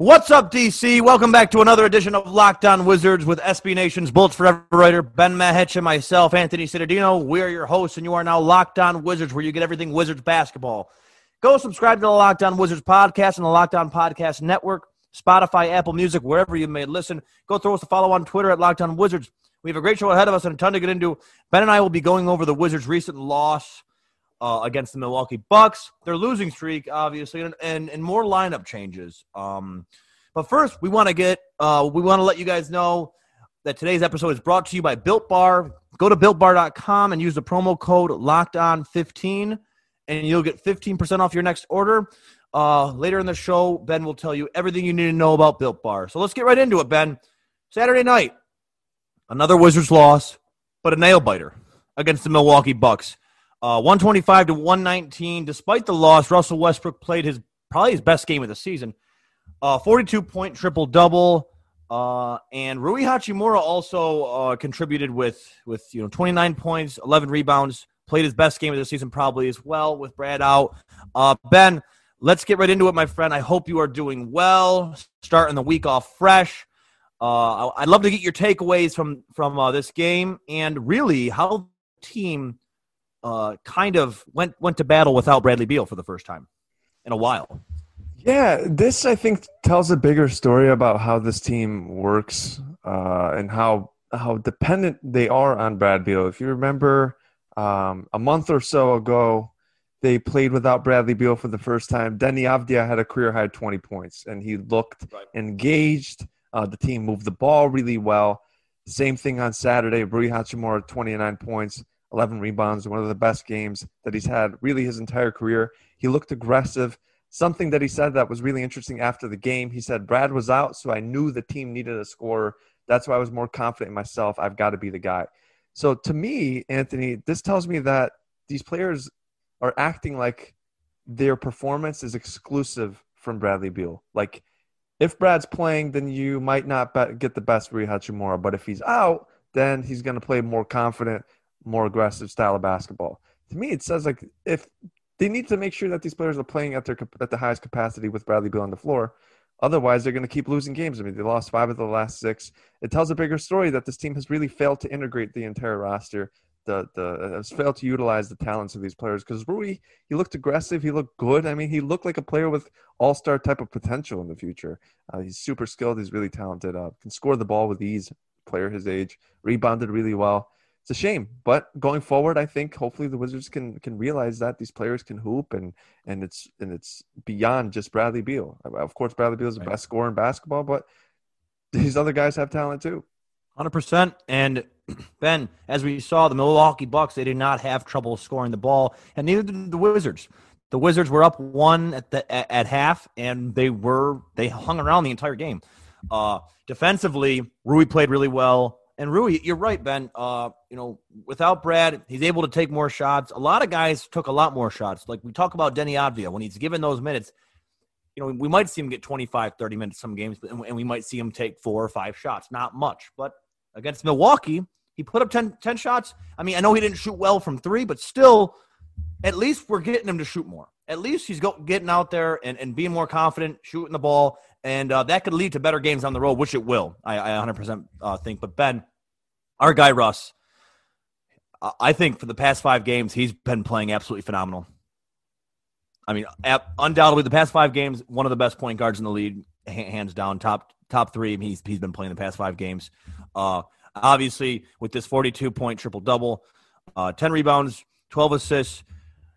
What's up, DC? Welcome back to another edition of Locked On Wizards with SB Nation's Bullets Forever writer Ben Mehic and myself, Anthony Cittadino. We are your hosts, and you are now Locked On Wizards, where you get everything Wizards basketball. Go subscribe to the Locked On Wizards podcast and the Locked On Podcast Network, Spotify, Apple Music, wherever you may listen. Go throw us a follow on Twitter at Locked On Wizards. We have a great show ahead of us and a ton to get into. Ben and I will be going over the Wizards' recent loss uh, against the Milwaukee Bucks. Their losing streak, obviously, and, and, and more lineup changes. Um, but first, we want to get uh, we want to let you guys know that today's episode is brought to you by Built Bar. Go to builtbar.com and use the promo code Locked On 15 and you'll get 15% off your next order. Uh, later in the show, Ben will tell you everything you need to know about Built Bar. So let's get right into it, Ben. Saturday night, another Wizards loss, but a nail biter against the Milwaukee Bucks. Uh, 125 to 119. Despite the loss, Russell Westbrook played his probably his best game of the season. Uh, 42 point triple double. Uh, and Rui Hachimura also uh, contributed with with you know 29 points, 11 rebounds, played his best game of the season probably as well with Brad out. Uh, ben, let's get right into it, my friend. I hope you are doing well, starting the week off fresh. Uh, I'd love to get your takeaways from from this game and really how the team uh, kind of went went to battle without Bradley Beal for the first time in a while. Yeah, this I think tells a bigger story about how this team works uh, and how how dependent they are on Brad Beal. If you remember, um, a month or so ago, they played without Bradley Beal for the first time. Deni Avdija had a career high 20 points, and he looked right. engaged. Uh, the team moved the ball really well. Same thing on Saturday. Rui Hachimura, 29 points, 11 rebounds, one of the best games that he's had really his entire career. He looked aggressive. Something that he said that was really interesting after the game. He said, Brad was out, so I knew the team needed a scorer. That's why I was more confident in myself. I've got to be the guy. So to me, Anthony, this tells me that these players are acting like their performance is exclusive from Bradley Beal. Like, if Brad's playing, then you might not get the best Rui Hachimura. But if he's out, then he's going to play more confident, more aggressive style of basketball. To me, it says like if they need to make sure that these players are playing at their at the highest capacity with Bradley Beal on the floor. Otherwise, they're going to keep losing games. I mean, they lost five of the last six. It tells a bigger story that this team has really failed to integrate the entire roster. The the has failed to utilize the talents of these players. Because Rui, he looked aggressive. He looked good. I mean, he looked like a player with all star type of potential in the future. Uh, he's super skilled. He's really talented. Uh, can score the ball with ease. Player his age, rebounded really well it's a shame. But going forward, I think hopefully the Wizards can can realize that these players can hoop and and it's and it's beyond just Bradley Beal. Of course, Bradley Beal is the best scorer in basketball, but these other guys have talent too. Hundred percent. And Ben, as we saw, the Milwaukee Bucks they did not have trouble scoring the ball, and neither did the Wizards. The Wizards were up one at the at, at half, and they were they hung around the entire game. Uh, defensively, Rui played really well. And Rui, you're right, Ben. Uh, you know, without Brad, he's able to take more shots. A lot of guys took a lot more shots. Like we talk about Deni Avdija, when he's given those minutes, you know, we might see him get 25, 30 minutes some games, and we might see him take four or five shots. Not much. But against Milwaukee, he put up 10, 10 shots. I mean, I know he didn't shoot well from three, but still, at least we're getting him to shoot more. At least he's go, getting out there and, and being more confident, shooting the ball and uh, that could lead to better games on the road, which it will. I, I 100% uh, think. But Ben, our guy Russ, I think for the past five games he's been playing absolutely phenomenal. I mean, undoubtedly the past five games, one of the best point guards in the league, hands down, top top three. He's he's been playing the past five games. Uh, obviously, with this 42 point triple double, uh, 10 rebounds, 12 assists,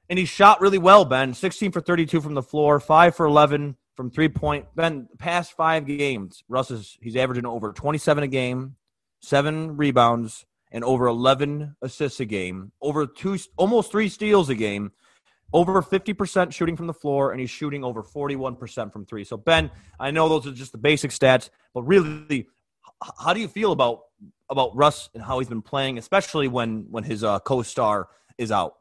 and he shot really well. Ben, 16 for 32 from the floor, five for 11 from three point. Ben, past five games, Russ is he's averaging over 27 a game, seven rebounds, and over 11 assists a game, over two, almost three steals a game, over 50% shooting from the floor, and he's shooting over 41% from three. So, Ben, I know those are just the basic stats, but really, how do you feel about about Russ and how he's been playing, especially when when his uh, co-star is out?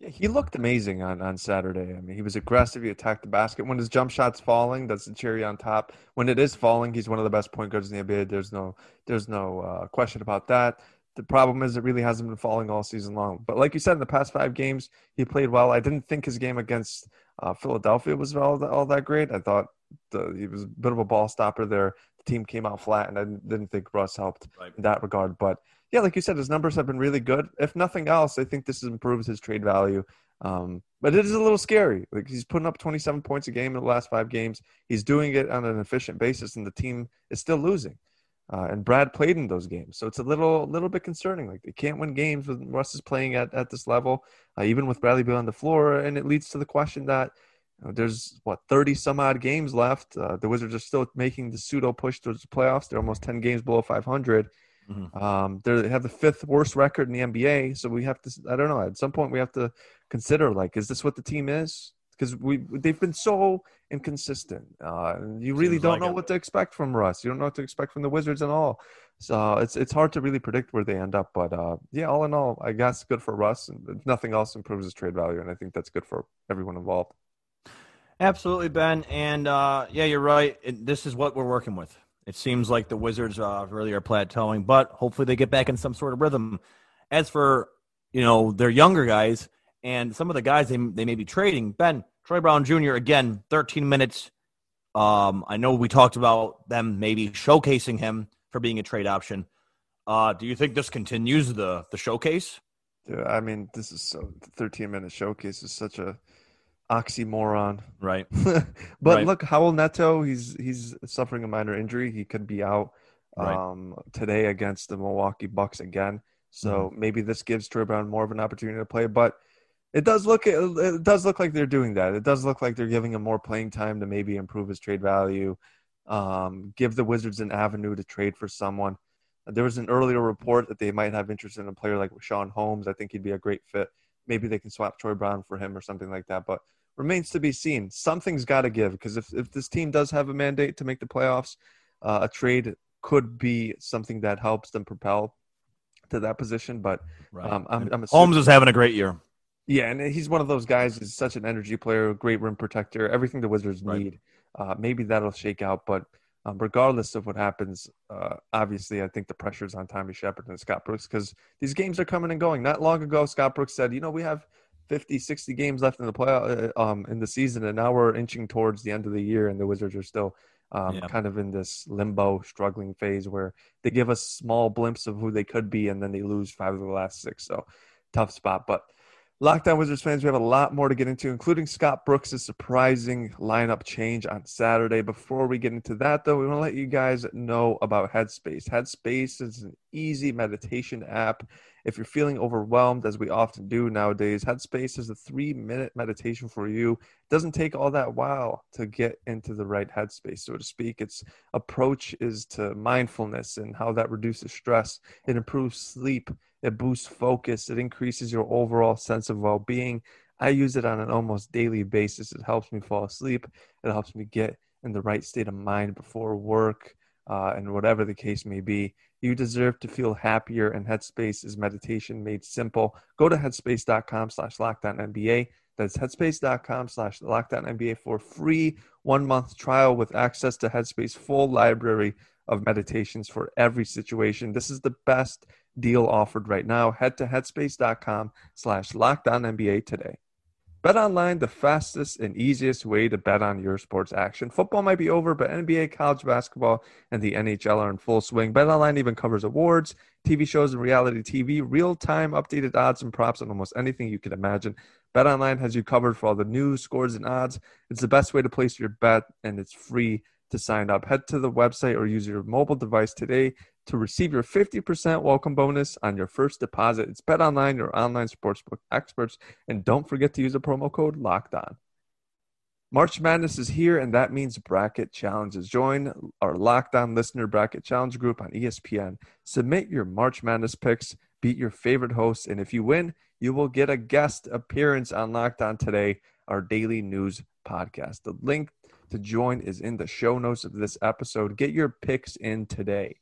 Yeah, he looked amazing on, on Saturday. I mean, he was aggressive. He attacked the basket. When his jump shot's falling, that's the cherry on top. When it is falling, he's one of the best point guards in the NBA. There's no there's no uh, question about that. The problem is it really hasn't been falling all season long. But like you said, in the past five games, he played well. I didn't think his game against uh, Philadelphia was all, all that great. I thought the, he was a bit of a ball stopper there. Team came out flat, and I didn't think Russ helped right. in that regard. But yeah, like you said, his numbers have been really good. If nothing else, I think this improves his trade value. Um, but it is a little scary. Like he's putting up 27 points a game in the last five games. He's doing it on an efficient basis, and the team is still losing. Uh, and Brad played in those games, so it's a little little bit concerning. Like they can't win games when Russ is playing at, at this level, uh, even with Bradley Beal on the floor, and it leads to the question that you know, there's what 30 some odd games left. Uh, the Wizards are still making the pseudo push towards the playoffs. They're almost 10 games below 500. Mm-hmm. Um, they have the fifth worst record in the NBA, so we have to. I don't know. At some point, we have to consider like, is this what the team is? because we they've been so inconsistent. Uh, you really Seems don't like know it. what to expect from Russ. You don't know what to expect from the Wizards at all. So it's it's hard to really predict where they end up. But uh, yeah, all in all, I guess good for Russ. And nothing else improves his trade value, and I think that's good for everyone involved. Absolutely, Ben. And uh, yeah, you're right. It, this is what we're working with. It seems like the Wizards uh, really are plateauing, but hopefully they get back in some sort of rhythm. As for you know their younger guys and some of the guys they, they may be trading. Ben, Troy Brown Jr., again, 13 minutes. Um, I know we talked about them maybe showcasing him for being a trade option. Uh, do you think this continues the the showcase? Yeah, I mean, this is so 13 minute showcase is such a oxymoron. Right. but right. look, Raul Neto, he's he's suffering a minor injury. He could be out um, right. today against the Milwaukee Bucks again. So mm-hmm. maybe this gives Troy Brown more of an opportunity to play. But it does look it does look like they're doing that. It does look like they're giving him more playing time to maybe improve his trade value, um, give the Wizards an avenue to trade for someone. There was an earlier report that they might have interest in a player like Richaun Holmes. I think he'd be a great fit. Maybe they can swap Troy Brown for him or something like that. But remains to be seen. Something's got to give because if, if this team does have a mandate to make the playoffs, uh, a trade could be something that helps them propel to that position. But right. um, I'm, I'm Holmes is having a great year. Yeah, and he's one of those guys. He's such an energy player, great rim protector, everything the Wizards right. need. Uh, maybe that'll shake out, but um, regardless of what happens, uh, obviously, I think the pressure is on Tommy Sheppard and Scott Brooks because these games are coming and going. Not long ago, Scott Brooks said, "You know, we have 50, 60 games left in the play uh, um, in the season, and now we're inching towards the end of the year, and the Wizards are still." Um, yeah. kind of in this limbo struggling phase where they give us small blimps of who they could be and then they lose five of the last six so tough spot but Locked On Wizards fans, we have a lot more to get into, including Scott Brooks' surprising lineup change on Saturday. Before we get into that, though, we want to let you guys know about Headspace. Headspace is an easy meditation app. If you're feeling overwhelmed, as we often do nowadays, Headspace is a three minute meditation for you. It doesn't take all that while to get into the right headspace, so to speak. Its approach is to mindfulness and how that reduces stress, it improves sleep it boosts focus. It increases your overall sense of well being. I use it on an almost daily basis. It helps me fall asleep. It helps me get in the right state of mind before work uh, and whatever the case may be. You deserve to feel happier, and Headspace is meditation made simple. Go to headspace.com slash lockdownnba. That's headspace.com slash lockdownnba for free one month trial with access to Headspace full library of meditations for every situation. This is the best deal offered right now. Head to headspace.com slash lockdownnba today. Bet online, the fastest and easiest way to bet on your sports action. Football might be over, but NBA, college basketball, and the NHL are in full swing. Bet online even covers awards, TV shows, and reality TV, real time updated odds and props on almost anything you can imagine. Bet online has you covered for all the news, scores, and odds. It's the best way to place your bet, and it's free to sign up. Head to the website or use your mobile device today to receive your 50% welcome bonus on your first deposit. It's Bet Online, your online sportsbook experts, and don't forget to use the promo code Locked On. March Madness is here, and that means bracket challenges. Join our Locked On listener bracket challenge group on ESPN. Submit your March Madness picks, beat your favorite hosts, and if you win, you will get a guest appearance on Locked On Today, our daily news podcast. The link to join is in the show notes of this episode. Get your picks in today.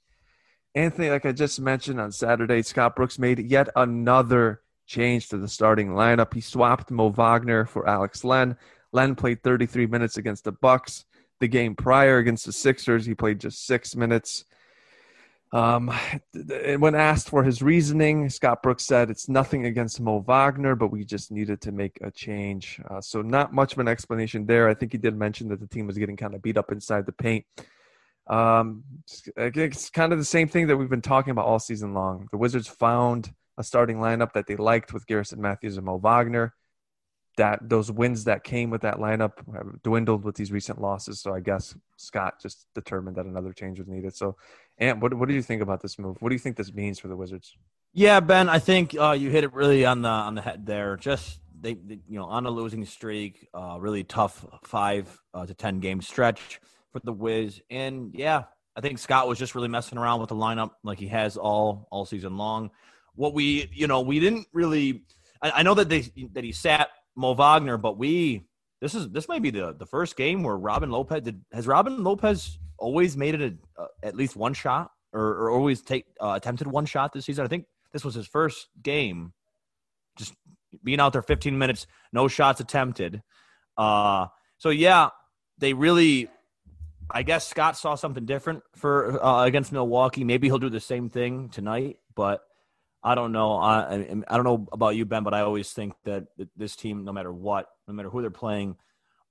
Anthony, like I just mentioned on Saturday, Scott Brooks made yet another change to the starting lineup. He swapped Mo Wagner for Alex Len. Len played 33 minutes against the Bucks. The game prior against the Sixers, he played just six minutes. Um, when asked for his reasoning, Scott Brooks said it's nothing against Mo Wagner, but we just needed to make a change. Uh, so, not much of an explanation there. I think he did mention that the team was getting kind of beat up inside the paint. Um, it's kind of the same thing that we've been talking about all season long. The Wizards found a starting lineup that they liked with Garrison Matthews and Mo Wagner. That those wins that came with that lineup have dwindled with these recent losses. So I guess Scott just determined that another change was needed. So, and what what do you think about this move? What do you think this means for the Wizards? Yeah, Ben, I think uh, you hit it really on the on the head there. Just they, they you know on a losing streak, uh, really tough five uh, to ten game stretch for the Wiz, and yeah, I think Scott was just really messing around with the lineup like he has all all season long what we you know we didn't really I, I know that they that he sat Mo Wagner, but we this is this might be the the first game where Robin Lopez did has Robin Lopez always made it a, uh, at least one shot or, or always take uh, attempted one shot this season. I think this was his first game, just being out there 15 minutes, no shots attempted. Uh, so yeah, they really. I guess Scott saw something different for uh, against Milwaukee. Maybe he'll do the same thing tonight, but I don't know. I, I don't know about you, Ben, but I always think that this team, no matter what, no matter who they're playing,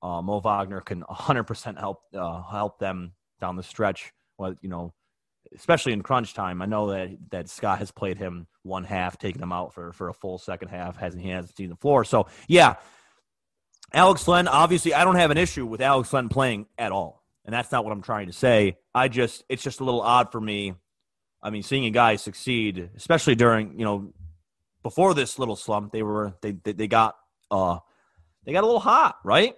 uh, Mo Wagner can 100% help uh, help them down the stretch. Well, you know, especially in crunch time. I know that that Scott has played him one half, taken him out for for a full second half. Hasn't he hasn't seen the floor. So yeah, Alex Len. Obviously, I don't have an issue with Alex Len playing at all, and that's not what I'm trying to say. I just it's just a little odd for me I mean, seeing a guy succeed, especially during you know before this little slump, they were they they, they got uh they got a little hot, right?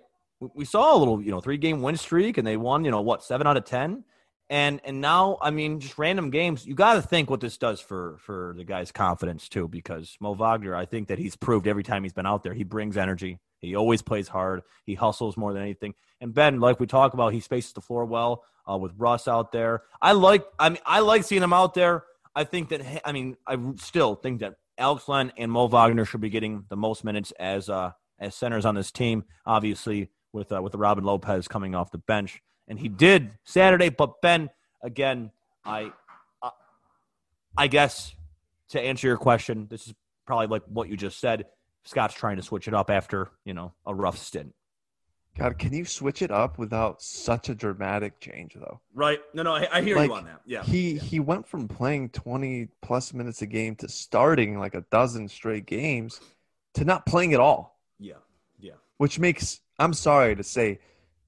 We saw a little you know three game win streak, and they won you know what seven out of ten, and and now I mean just random games. You got to think what this does for for the guy's confidence too, because Mo Wagner, I think that he's proved every time he's been out there, he brings energy. He always plays hard. He hustles more than anything. And Ben, like we talk about, he spaces the floor well uh, with Russ out there. I like. I mean, I like seeing him out there. I think that. I mean, I still think that Alex Len and Mo Wagner should be getting the most minutes as uh, as centers on this team. Obviously, with uh, with Robin Lopez coming off the bench, and he did Saturday. But Ben, again, I, uh, I guess to answer your question, this is probably like what you just said. Scott's trying to switch it up after you know a rough stint. God, can you switch it up without such a dramatic change, though? Right. No, no, I, I hear like, you on that. Yeah. He he went from playing twenty plus minutes a game to starting like a dozen straight games to not playing at all. Yeah. Yeah. Which makes I'm sorry to say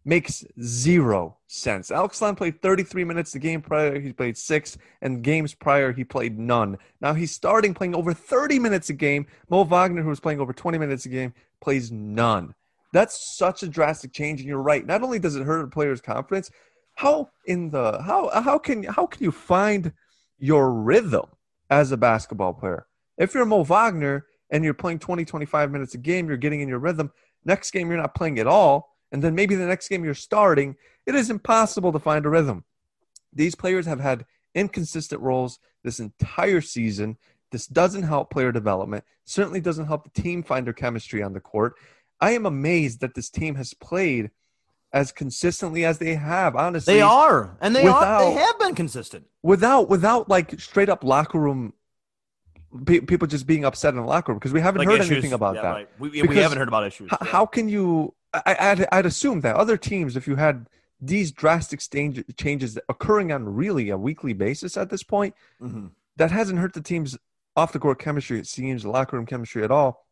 makes zero sense. Alex Len played 33 minutes the game prior, he played six, and games prior, he played none. Now he's starting playing over 30 minutes a game. Mo Wagner, who was playing over 20 minutes a game, plays none. That's such a drastic change, and you're right. Not only does it hurt a player's confidence, how in the how how can how can you find your rhythm as a basketball player? If you're Mo Wagner and you're playing 20, 25 minutes a game, you're getting in your rhythm. Next game, you're not playing at all. And then maybe the next game you're starting, it is impossible to find a rhythm. These players have had inconsistent roles this entire season. This doesn't help player development, certainly doesn't help the team find their chemistry on the court. I am amazed that this team has played as consistently as they have. Honestly, they are, and they without, are. They have been consistent without without like straight up locker room people just being upset in the locker room because we haven't like heard issues. anything about yeah, that. Right. We, we, haven't heard about issues. H- yeah. How can you? I, I'd, I'd assume that other teams, if you had these drastic changes occurring on really a weekly basis at this point, mm-hmm. that hasn't hurt the team's off the court chemistry. It seems locker room chemistry at all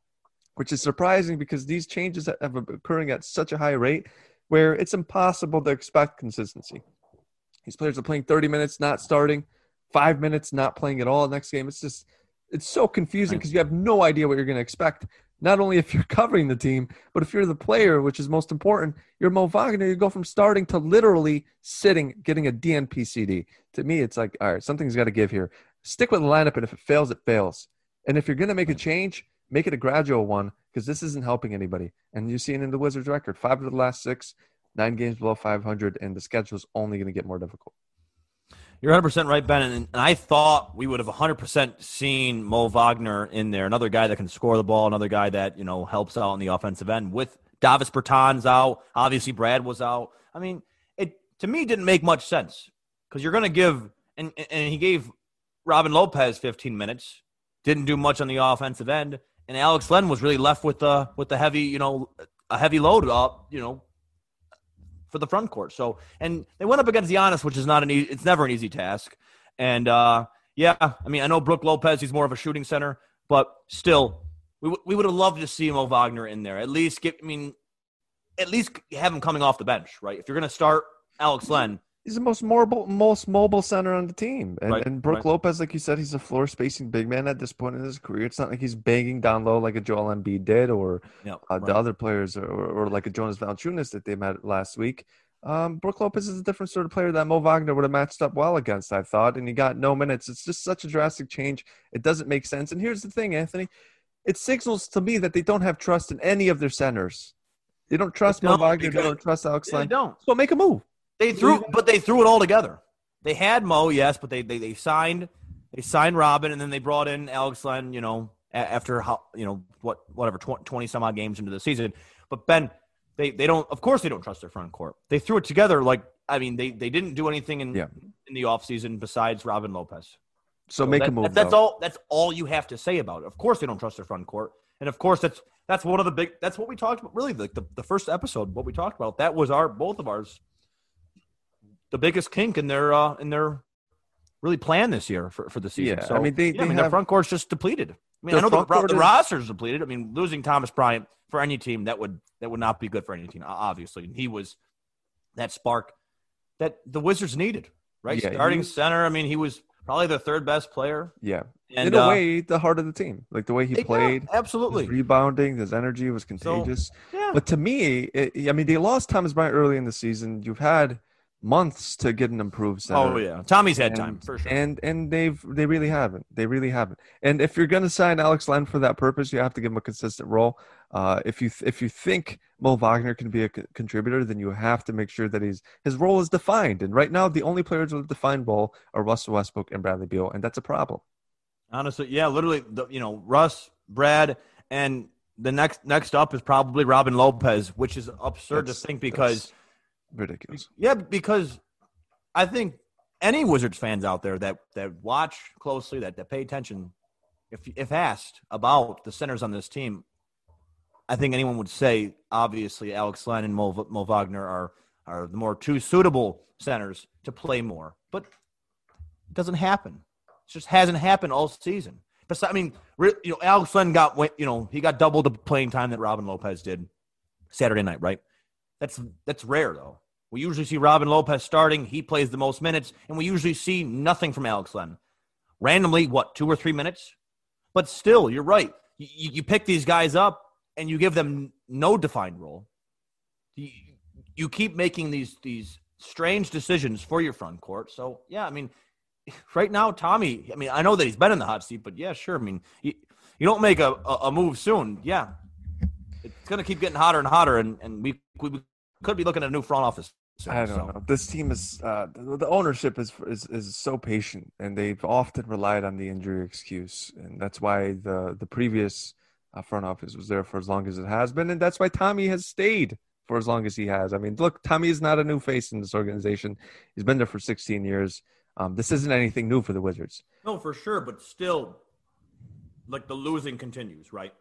which is surprising because these changes have been occurring at such a high rate where it's impossible to expect consistency. These players are playing 30 minutes, not starting, five minutes, not playing at all. Next game, it's just it's so confusing because you have no idea what you're going to expect. Not only if you're covering the team, but if you're the player, which is most important, you're Mo Wagner. You go from starting to literally sitting, getting a DNP To me, it's like, all right, something's got to give here. Stick with the lineup, and if it fails, it fails. And if you're going to make a change, make it a gradual one because this isn't helping anybody. And you see it in the Wizards record five of the last six, nine games below 500, and the schedule is only going to get more difficult. You're 100 percent right, Ben. And, and I thought we would have 100 percent seen Mo Wagner in there, another guy that can score the ball, another guy that you know helps out on the offensive end. With Davis Bertans out, obviously Brad was out. I mean, it to me didn't make much sense because you're going to give and and he gave Robin Lopez 15 minutes, didn't do much on the offensive end, and Alex Len was really left with the with the heavy, you know, a heavy load up, you know, for the front court. So, and they went up against Giannis, which is not an easy, it's never an easy task. And uh, yeah, I mean, I know Brook Lopez, he's more of a shooting center, but still, we, w- we would have loved to see Mo Wagner in there. At least get, I mean, at least have him coming off the bench, right? If you're going to start Alex Len, He's the most mobile, most mobile center on the team, and, Right, and Brook right. Lopez, like you said, he's a floor spacing big man at this point in his career. It's not like he's banging down low like a Joel Embiid did, or uh, right. the other players, or, or like a Jonas Valanciunas that they met last week. Um, Brook Lopez is a different sort of player that Mo Wagner would have matched up well against, I thought, and he got no minutes. It's just such a drastic change. It doesn't make sense. And here's the thing, Anthony, it signals to me that they don't have trust in any of their centers. They don't trust Mo don't, Wagner. They don't trust Alex Yeah, they don't. So make a move. They threw, but they threw it all together. They had Mo, yes, but they they, they signed they signed Robin, and then they brought in Alex Len. You know, after how you know what whatever twenty some odd games into the season. But Ben, they they don't. Of course, they don't trust their front court. They threw it together. Like I mean, they they didn't do anything in Yeah. in the offseason besides Robin Lopez. So, make that- a move. that- that's though. all. That's all you have to say about it. Of course, they don't trust their front court, and of course, that's that's one of the big. That's what we talked about. Really, like the, the first episode, what we talked about. That was our both of ours. The biggest kink in their uh in their really plan this year for, for the season. Yeah, so I mean, they- yeah, I they mean their front court's just depleted. I mean, I know the, the is- roster's depleted. I mean, losing Thomas Bryant for any team that would that would not be good for any team. Obviously, and he was that spark that the Wizards needed. Right, Yeah, starting was- center. I mean, he was probably the third best player. Yeah. And in a uh, way, the heart of the team, like the way he yeah, played, absolutely. his rebounding, his energy was contagious. yeah. But to me, it, I mean, they lost Thomas Bryant early in the season. You've had months to get an improved center. oh yeah, Tommy's had and, time for sure. And and they've they really haven't. They really haven't. And if you're going to sign Alex Len for that purpose, you have to give him a consistent role. Uh, if you if you think Mo Wagner can be a co- contributor, then you have to make sure that he's his role is defined. And right now, the only players with a defined role are Russell Westbrook and Bradley Beal, and that's a problem. Honestly, yeah, literally, the, you know, Russ, Brad, and the next next up is probably Robin Lopez, which is absurd That's- to think because ridiculous. yeah, because I think any Wizards fans out there that that watch closely, that that pay attention, if if asked about the centers on this team, I think anyone would say obviously Alex Len and Mo, Mo Wagner are are the more two suitable centers to play more, but it doesn't happen. It just hasn't happened all season. But I mean, you know, Alex Len got you know he got double the playing time that Robin Lopez did Saturday night, right? That's that's rare though. We usually see Robin Lopez starting. He plays the most minutes, and we usually see nothing from Alex Len. Randomly, what two or three minutes? But still, you're right. You, you pick these guys up and you give them no defined role. You, you keep making these these strange decisions for your front court. So yeah, I mean, right now, Tommy. I mean, I know that he's been in the hot seat, but yeah, sure. I mean, you, you don't make a, a, a move soon. Yeah, it's going to keep getting hotter and hotter, and, and we, we could be looking at a new front office. Soon, I don't so. know. This team is uh, the, the ownership is, is is so patient, and they've often relied on the injury excuse, and that's why the the previous uh, front office was there for as long as it has been, and that's why Tommy has stayed for as long as he has. I mean, look, Tommy is not a new face in this organization. He's been there for 16 years. Um, this isn't anything new for the Wizards. No, for sure, but still, like the losing continues, right?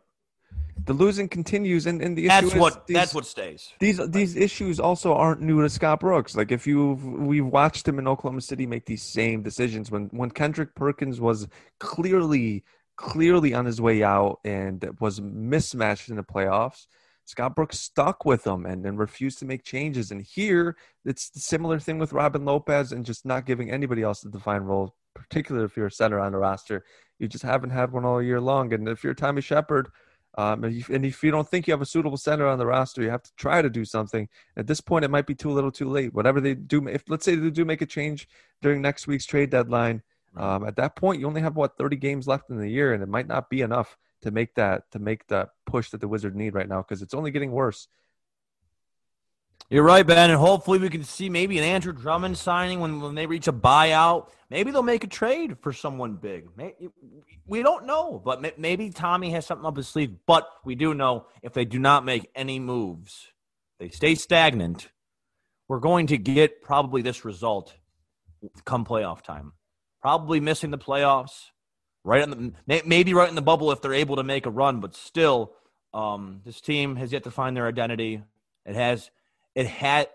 The losing continues, and, and the That's issue is what these- that's what stays. These these issues also aren't new to Scott Brooks. Like if you we've watched him in Oklahoma City make these same decisions when when Kendrick Perkins was clearly clearly on his way out and was mismatched in the playoffs. Scott Brooks stuck with him and then refused to make changes. And here it's the similar thing with Robin Lopez and just not giving anybody else the defined role, particularly if you're a center on the roster. You just haven't had one all year long. And if you're Tommy Sheppard, um, and, if, and if you don't think you have a suitable center on the roster, you have to try to do something. At this point, it might be too little, too late. Whatever they do, if let's say they do make a change during next week's trade deadline, um, at that point, you only have what 30 games left in the year, and it might not be enough to make that to make that push that the Wizards need right now because it's only getting worse. You're right, Ben, and hopefully we can see maybe an Andre Drummond signing when, when they reach a buyout. Maybe they'll make a trade for someone big. We don't know, but maybe Tommy has something up his sleeve. But we do know if they do not make any moves, they stay stagnant, we're going to get probably this result come playoff time. Probably missing the playoffs, right in the maybe right in the bubble if they're able to make a run, but still, um, this team has yet to find their identity. It has it had,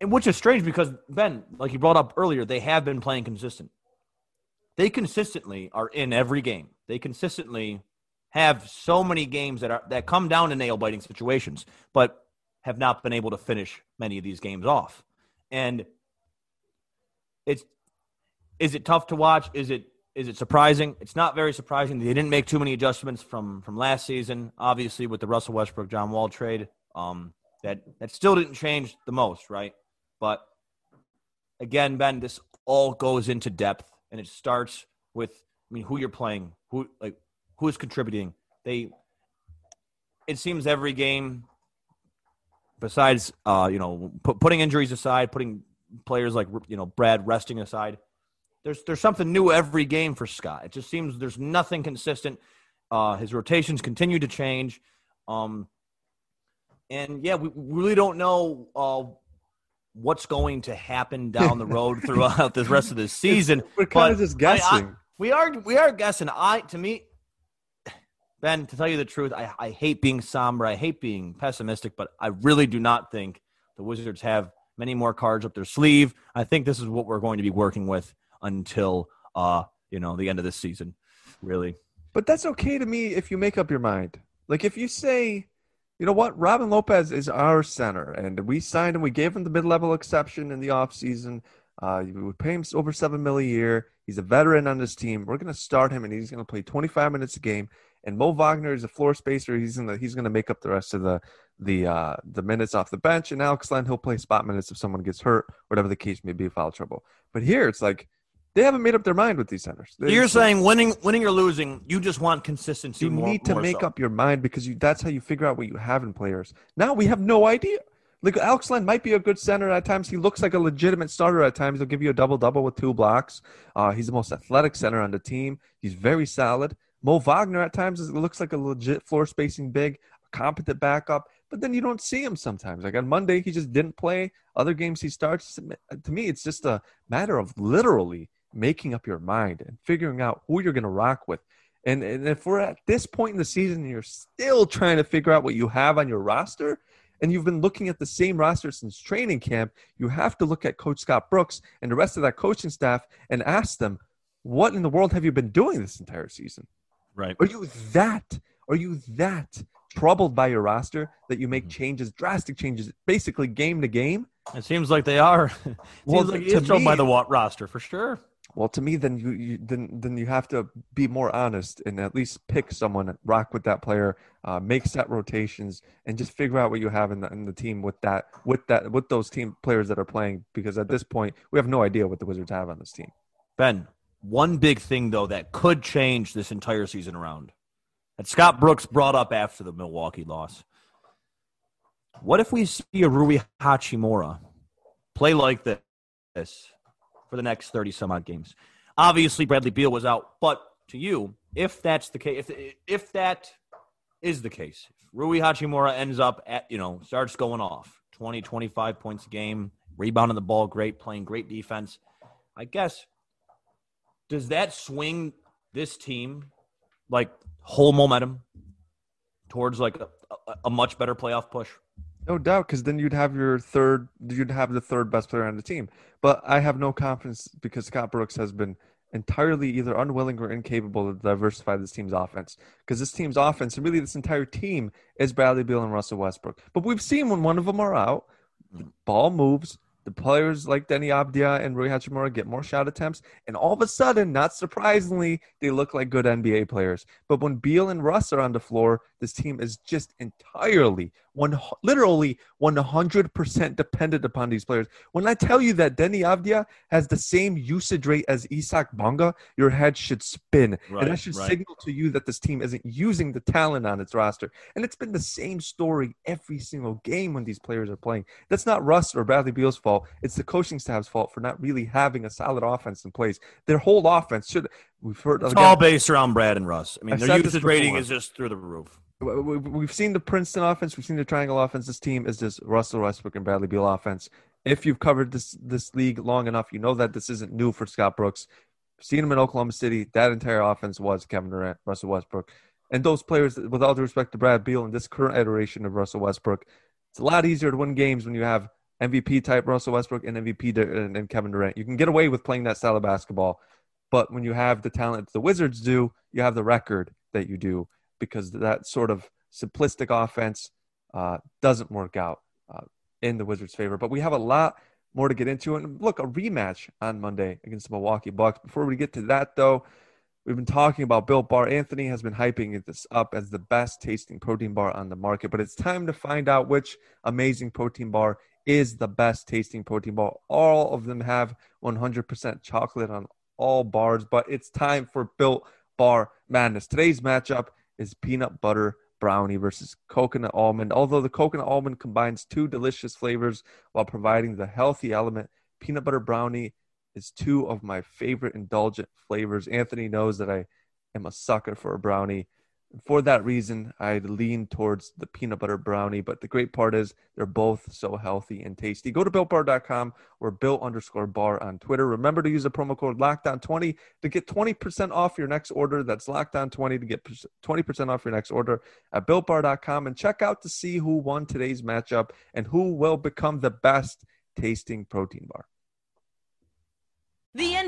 and which is strange because Ben, like you brought up earlier, they have been playing consistent. They consistently are in every game. They consistently have so many games that are that come down to nail biting situations, but have not been able to finish many of these games off. And it's is it tough to watch? Is it is it surprising? It's not very surprising. They didn't make too many adjustments from from last season. Obviously, with the Russell Westbrook John Wall trade, um, that that still didn't change the most, right? But again, Ben, this all goes into depth, and it starts with I mean who you're playing, who like who is contributing. They it seems every game, besides uh, you know put, putting injuries aside, putting players like you know Brad resting aside, there's there's something new every game for Scott. It just seems there's nothing consistent. Uh, his rotations continue to change. Um, and yeah, we really don't know uh, what's going to happen down the road throughout the rest of the season. We're kind of just guessing. I, I, we are we are guessing. I to me, Ben, to tell you the truth, I, I hate being somber. I hate being pessimistic, but I really do not think the Wizards have many more cards up their sleeve. I think this is what we're going to be working with until uh you know the end of this season, really. But that's okay to me if you make up your mind. Like if you say you know what? Robin Lopez is our center, and we signed him. We gave him the mid-level exception in the offseason. Uh, we would pay him over seven mil a year. He's a veteran on this team. We're going to start him, and he's going to play 25 minutes a game. And Mo Wagner is a floor spacer. He's going to he's going to make up the rest of the the uh, the minutes off the bench. And Alex Len he'll play spot minutes if someone gets hurt, whatever the case may be, foul trouble. But here it's like they haven't made up their mind with these centers. They, You're saying winning, winning or losing, you just want consistency. You more, need to make so. up your mind because you, that's how you figure out what you have in players. Now we have no idea. Like Alex Len might be a good center at times. He looks like a legitimate starter at times. He'll give you a double double with two blocks. Uh, he's the most athletic center on the team. He's very solid. Mo Wagner at times looks like a legit floor spacing big, a competent backup. But then you don't see him sometimes. Like on Monday, he just didn't play. Other games he starts. To me, it's just a matter of literally making up your mind and figuring out who you're going to rock with. And, and if we're at this point in the season and you're still trying to figure out what you have on your roster, and you've been looking at the same roster since training camp, you have to look at Coach Scott Brooks and the rest of that coaching staff and ask them, what in the world have you been doing this entire season? Right. Are you that? Are you that troubled by your roster that you make mm-hmm. changes, drastic changes, basically game to game? It seems like they are. it seems well, like it's troubled by the roster for sure. Well, to me, then you, you then then you have to be more honest and at least pick someone, rock with that player, uh, make set rotations, and just figure out what you have in the in the team with that with that with those team players that are playing. Because at this point, we have no idea what the Wizards have on this team. Ben, one big thing though that could change this entire season around that Scott Brooks brought up after the Milwaukee loss. What if we see a Rui Hachimura play like this for the next 30 some odd games. Obviously, Bradley Beal was out, but to you, if that's the case, if, if that is the case, if Rui Hachimura ends up at, you know, starts going off 20, 25 points a game, rebounding the ball great, playing great defense, I guess, does that swing this team like whole momentum towards like a, a, a much better playoff push? No doubt, because then you'd have your third, you'd have the third best player on the team. But I have no confidence because Scott Brooks has been entirely either unwilling or incapable to diversify this team's offense. Because this team's offense, and really this entire team, is Bradley Beal and Russell Westbrook. But we've seen when one of them are out, the ball moves. The players like Deni Avdija and Rui Hachimura get more shot attempts, and all of a sudden, not surprisingly, they look like good NBA players. But when Beal and Russ are on the floor, this team is just entirely one literally 100% dependent upon these players. When I tell you that Deni Avdija has the same usage rate as Isaac Bonga, your head should spin. Right, and that should right. signal to you that this team isn't using the talent on its roster. And it's been the same story every single game when these players are playing. That's not Russ or Bradley Beal's fault. It's the coaching staff's fault for not really having a solid offense in place. Their whole offense should we've heard It's again, all based around Brad and Russ. I mean, I've their usage rating is just through the roof. we- we- we've seen the Princeton offense, we've seen the triangle offense. This team is just Russell Westbrook and Bradley Beal offense. If you've covered this this league long enough, you know that this isn't new for Scott Brooks. Seen him in Oklahoma City. That entire offense was Kevin Durant, Russell Westbrook, and those players. With all due respect to Brad Beal and this current iteration of Russell Westbrook, it's a lot easier to win games when you have MVP type Russell Westbrook and MVP and Kevin Durant. You can get away with playing that style of basketball, but when you have the talent the Wizards do, you have the record that you do because that sort of simplistic offense uh, doesn't work out uh, in the Wizards' favor. But we have a lot more to get into. And look, a rematch on Monday against the Milwaukee Bucks. Before we get to that, though, we've been talking about Built Bar. Anthony has been hyping this up as the best tasting protein bar on the market. But it's time to find out which amazing protein bar is the best tasting protein bar. All of them have 100% chocolate on all bars, but it's time for Built Bar Madness. Today's matchup is peanut butter brownie versus coconut almond. Although the coconut almond combines two delicious flavors while providing the healthy element, peanut butter brownie is two of my favorite indulgent flavors. Anthony knows that I am a sucker for a brownie. For that reason, I'd lean towards the peanut butter brownie. But the great part is they're both so healthy and tasty. Go to builtbar.com or built underscore bar on Twitter. Remember to use the promo code lockdown20 to get 20% off your next order. That's lockdown20 to get 20% off your next order at builtbar.com and check out to see who won today's matchup and who will become the best tasting protein bar.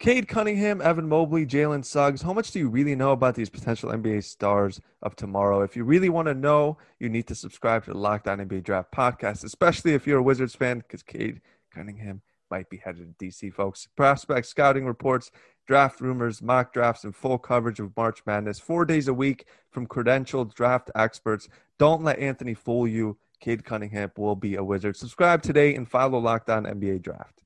Cade Cunningham, Evan Mobley, Jalen Suggs. How much do you really know about these potential NBA stars of tomorrow? If you really want to know, you need to subscribe to the Locked On NBA Draft podcast, especially if you're a Wizards fan, because Cade Cunningham might be headed to DC, folks. Prospect scouting reports, draft rumors, mock drafts, and full coverage of March Madness four days a week from credentialed draft experts. Don't let Anthony fool you. Cade Cunningham will be a Wizard. Subscribe today and follow Locked On NBA Draft.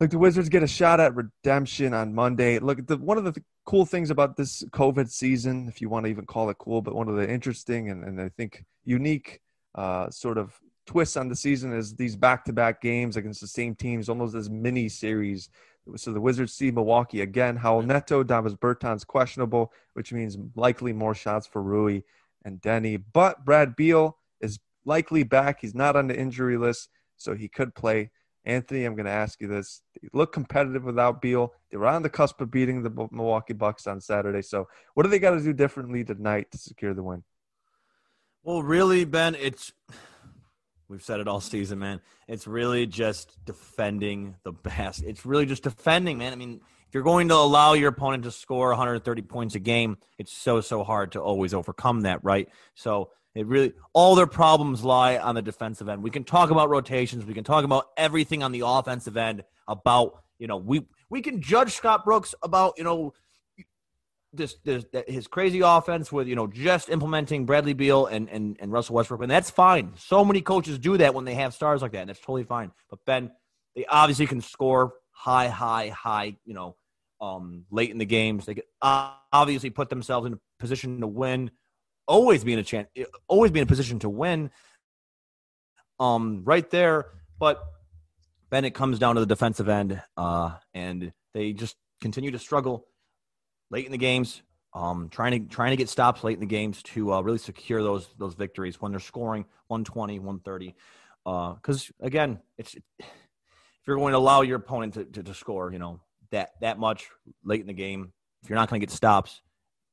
Look, the Wizards get a shot at redemption on Monday. Look, the, one of the cool things about this COVID season, if you want to even call it cool, but one of the interesting and, and I think unique uh, sort of twists on the season is these back-to-back games against the same teams, almost as mini series. So the Wizards see Milwaukee again. Raul Neto, Davis Bertans questionable, which means likely more shots for Rui and Deni. But Brad Beal is likely back. He's not on the injury list, so he could play. Anthony, I'm going to ask you this. They look competitive without Beal. They were on the cusp of beating the Milwaukee Bucks on Saturday. So, what do they got to do differently tonight to secure the win? Well, really, Ben, it's we've said it all season, man. It's really just defending the best. It's really just defending, man. I mean, if you're going to allow your opponent to score 130 points a game, it's so so hard to always overcome that, right? So it really all their problems lie on the defensive end. We can talk about rotations, we can talk about everything on the offensive end about, you know, we we can judge Scott Brooks about, you know, this, this his crazy offense with you know just implementing Bradley Beal and, and and Russell Westbrook, and that's fine. So many coaches do that when they have stars like that, and that's totally fine. But Ben, they obviously can score high, high, high. You know, um, late in the games, they uh, obviously put themselves in a position to win. Always be in a chance, always be in a position to win. Um, right there, but Ben, it comes down to the defensive end, uh, and they just continue to struggle late in the games, um, trying to trying to get stops late in the games to uh, really secure those those victories when they're scoring 120, 130. Because uh, again, it's if you're going to allow your opponent to, to, to, score, you know that that much late in the game, if you're not going to get stops,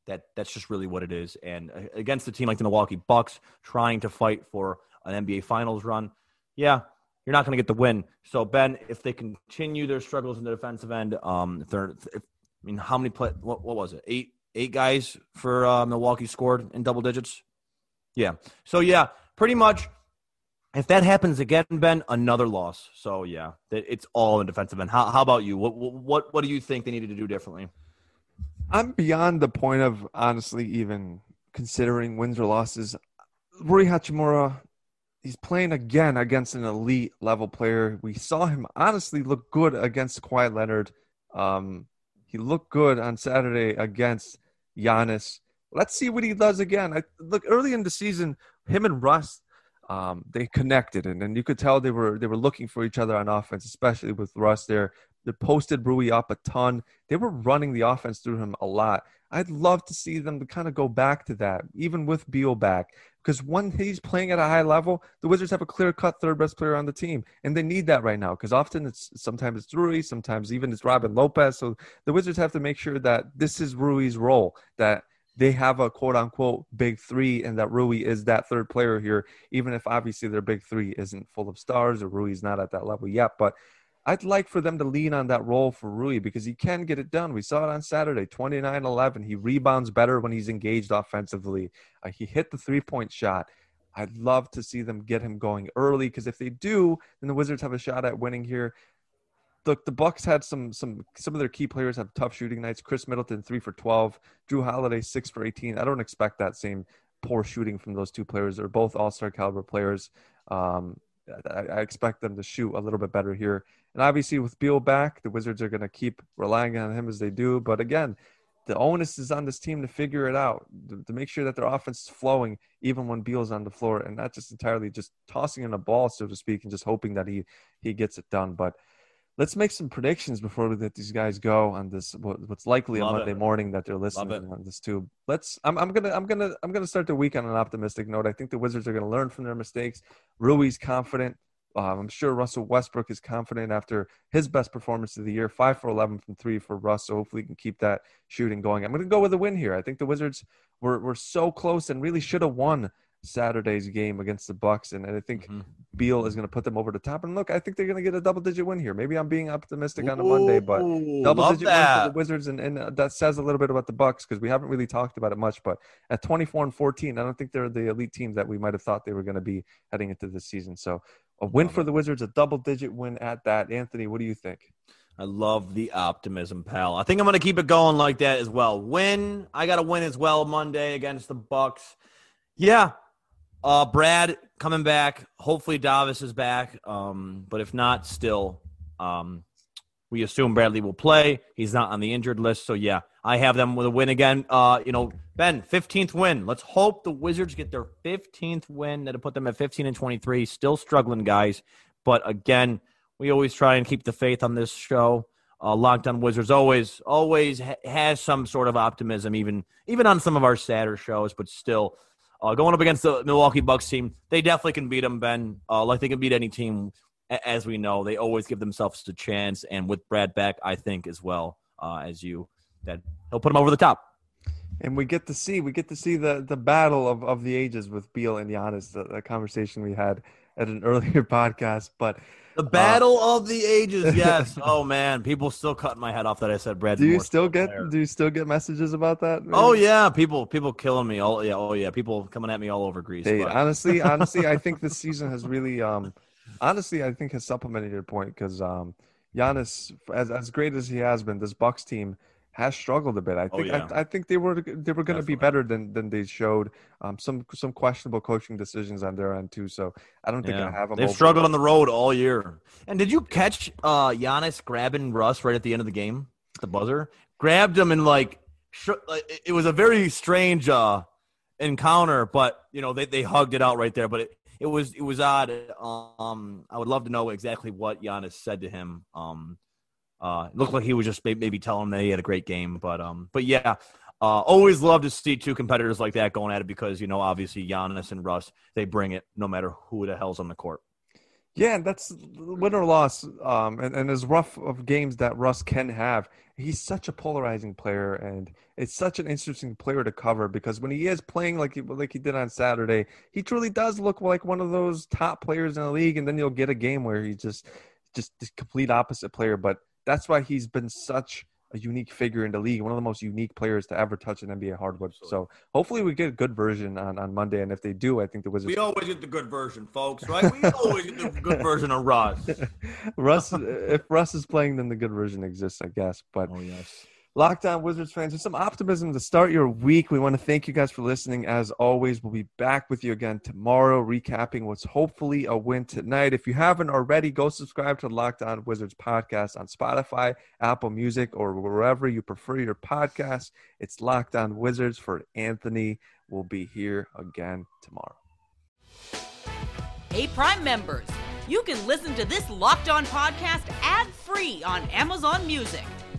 That that's just really what it is. And uh, against a team like the Milwaukee Bucks, trying to fight for an NBA Finals run, yeah, you're not going to get the win. So Ben, if they continue their struggles in the defensive end, um, if they're, if, I mean, how many play? What, what was it? Eight eight guys for uh, Milwaukee scored in double digits. Yeah. So yeah, pretty much. If that happens again, Ben, another loss. So yeah, it's all in defensive end. How, how about you? What what what do you think they needed to do differently? I'm beyond the point of honestly even considering wins or losses. Rui Hachimura, he's playing again against an elite level player. We saw him honestly look good against Kawhi Leonard. Um, he looked good on Saturday against Giannis. Let's see what he does again. I, look, early in the season, him and Russ, um, they connected, and, and you could tell they were they were looking for each other on offense, especially with Russ there. They posted Rui up a ton. They were running the offense through him a lot. I'd love to see them to kind of go back to that, even with Beal back, because when he's playing at a high level, the Wizards have a clear cut third best player on the team, and they need that right now. Because often it's sometimes it's Rui, sometimes even it's Robin Lopez. So the Wizards have to make sure that this is Rui's role, that they have a quote unquote big three, and that Rui is that third player here, even if obviously their big three isn't full of stars or Rui's not at that level yet. But I'd like for them to lean on that role for Rui because he can get it done. We saw it on Saturday, 29 11. He rebounds better when he's engaged offensively. Uh, he hit the three point shot. I'd love to see them get him going early because if they do, then the Wizards have a shot at winning here. Look, the Bucks had some some some of their key players have tough shooting nights. Khris Middleton three for twelve, Jrue Holiday six for eighteen. I don't expect that same poor shooting from those two players. They're both All Star caliber players. Um, I, I, expect them to shoot a little bit better here. And obviously, with Beal back, the Wizards are going to keep relying on him as they do. But again, the onus is on this team to figure it out, to, to make sure that their offense is flowing even when Beal's on the floor, and not just entirely just tossing in a ball, so to speak, and just hoping that he he gets it done. But let's make some predictions before we let these guys go on this what's likely Love a Monday it. morning that they're listening on this too Let's I'm, I'm gonna I'm gonna I'm gonna start the week on an optimistic note. I think the Wizards are gonna learn from their mistakes. Rui's confident. Um, I'm sure Russell Westbrook is confident after his best performance of the year, five for 11 from three for Russ. So hopefully, he can keep that shooting going. I'm going to go with a win here. I think the Wizards were were so close and really should have won Saturday's game against the Bucks, and, and I think mm-hmm. Beal is going to put them over the top. And look, I think they're going to get a double digit win here. Maybe I'm being optimistic Ooh, on a Monday, but double digit that. win for the Wizards, and, and uh, that says a little bit about the Bucks because we haven't really talked about it much. But at 24 and 14, I don't think they're the elite team that we might have thought they were going to be heading into this season. So a win for the Wizards, a double digit win at that. Anthony, what do you think? I love the optimism, pal. I think I'm going to keep it going like that as well. Win. I got to win as well Monday against the Bucks. Yeah, uh, Brad coming back. Hopefully Davis is back. Um, but if not, still, um, we assume Bradley will play. He's not on the injured list, so yeah, I have them with a win again. Uh, you know, Ben, 15th win. Let's hope the Wizards get their 15th win. That'll put them at 15 and 23. Still struggling, guys. But again, we always try and keep the faith on this show. Uh, Locked on Wizards always always ha- has some sort of optimism, even even on some of our sadder shows. But still, uh, going up against the Milwaukee Bucks team, they definitely can beat them, Ben. Uh, like they can beat any team, as we know. They always give themselves a chance. And with Brad back, I think as well uh, as you, that he'll put them over the top. And we get to see we get to see the the battle of, of the ages with Beal and Giannis, the, the conversation we had at an earlier podcast. But the uh, battle uh, of the ages, yes. oh man, people still cutting my head off that I said Brad. Do you still get player. do you still get messages about that? Maybe? Oh yeah, people people killing me. Oh yeah, oh yeah, people coming at me all over Greece. Hey, honestly, honestly, I think this season has really um honestly I think has supplemented your point because um Giannis as as great as he has been, this Bucks team has struggled a bit. I oh, think oh, yeah. I, I, think they were they were going to be better than than they showed. Um, some some questionable coaching decisions on their end too. So I don't think yeah. I have them. They've struggled on the road all year. And did you catch uh Giannis grabbing Russ right at the end of the game, the buzzer? Grabbed him and like sh- it was a very strange uh encounter, but you know they they hugged it out right there. But it, it was it was odd. Um, I would love to know exactly what Giannis said to him. Um uh, it looked like he was just maybe telling him that he had a great game, but um, but yeah, uh, always love to see two competitors like that going at it because you know obviously Giannis and Russ they bring it no matter who the hell's on the court. Yeah, and that's win or loss, um, and, and as rough of games that Russ can have, he's such a polarizing player, and it's such an interesting player to cover because when he is playing like he, like he did on Saturday, he truly does look like one of those top players in the league, and then you'll get a game where he just just the complete opposite player. But that's why he's been such a unique figure in the league, one of the most unique players to ever touch an NBA hardwood. So hopefully we get a good version on, on Monday, and if they do, I think the Wizards. We always get the good version, folks, right? We always get the good version of Russ. Russ, if Russ is playing, then the good version exists, I guess. But oh yes. Locked On Wizards fans, with some optimism to start your week. We want to thank you guys for listening. As always, we'll be back with you again tomorrow, recapping what's hopefully a win tonight. If you haven't already, go subscribe to Locked On Wizards podcast on Spotify, Apple Music, or wherever you prefer your podcast. It's Locked On Wizards for Anthony. We'll be here again tomorrow. Hey, Prime members, you can listen to this Locked On podcast ad free on Amazon Music.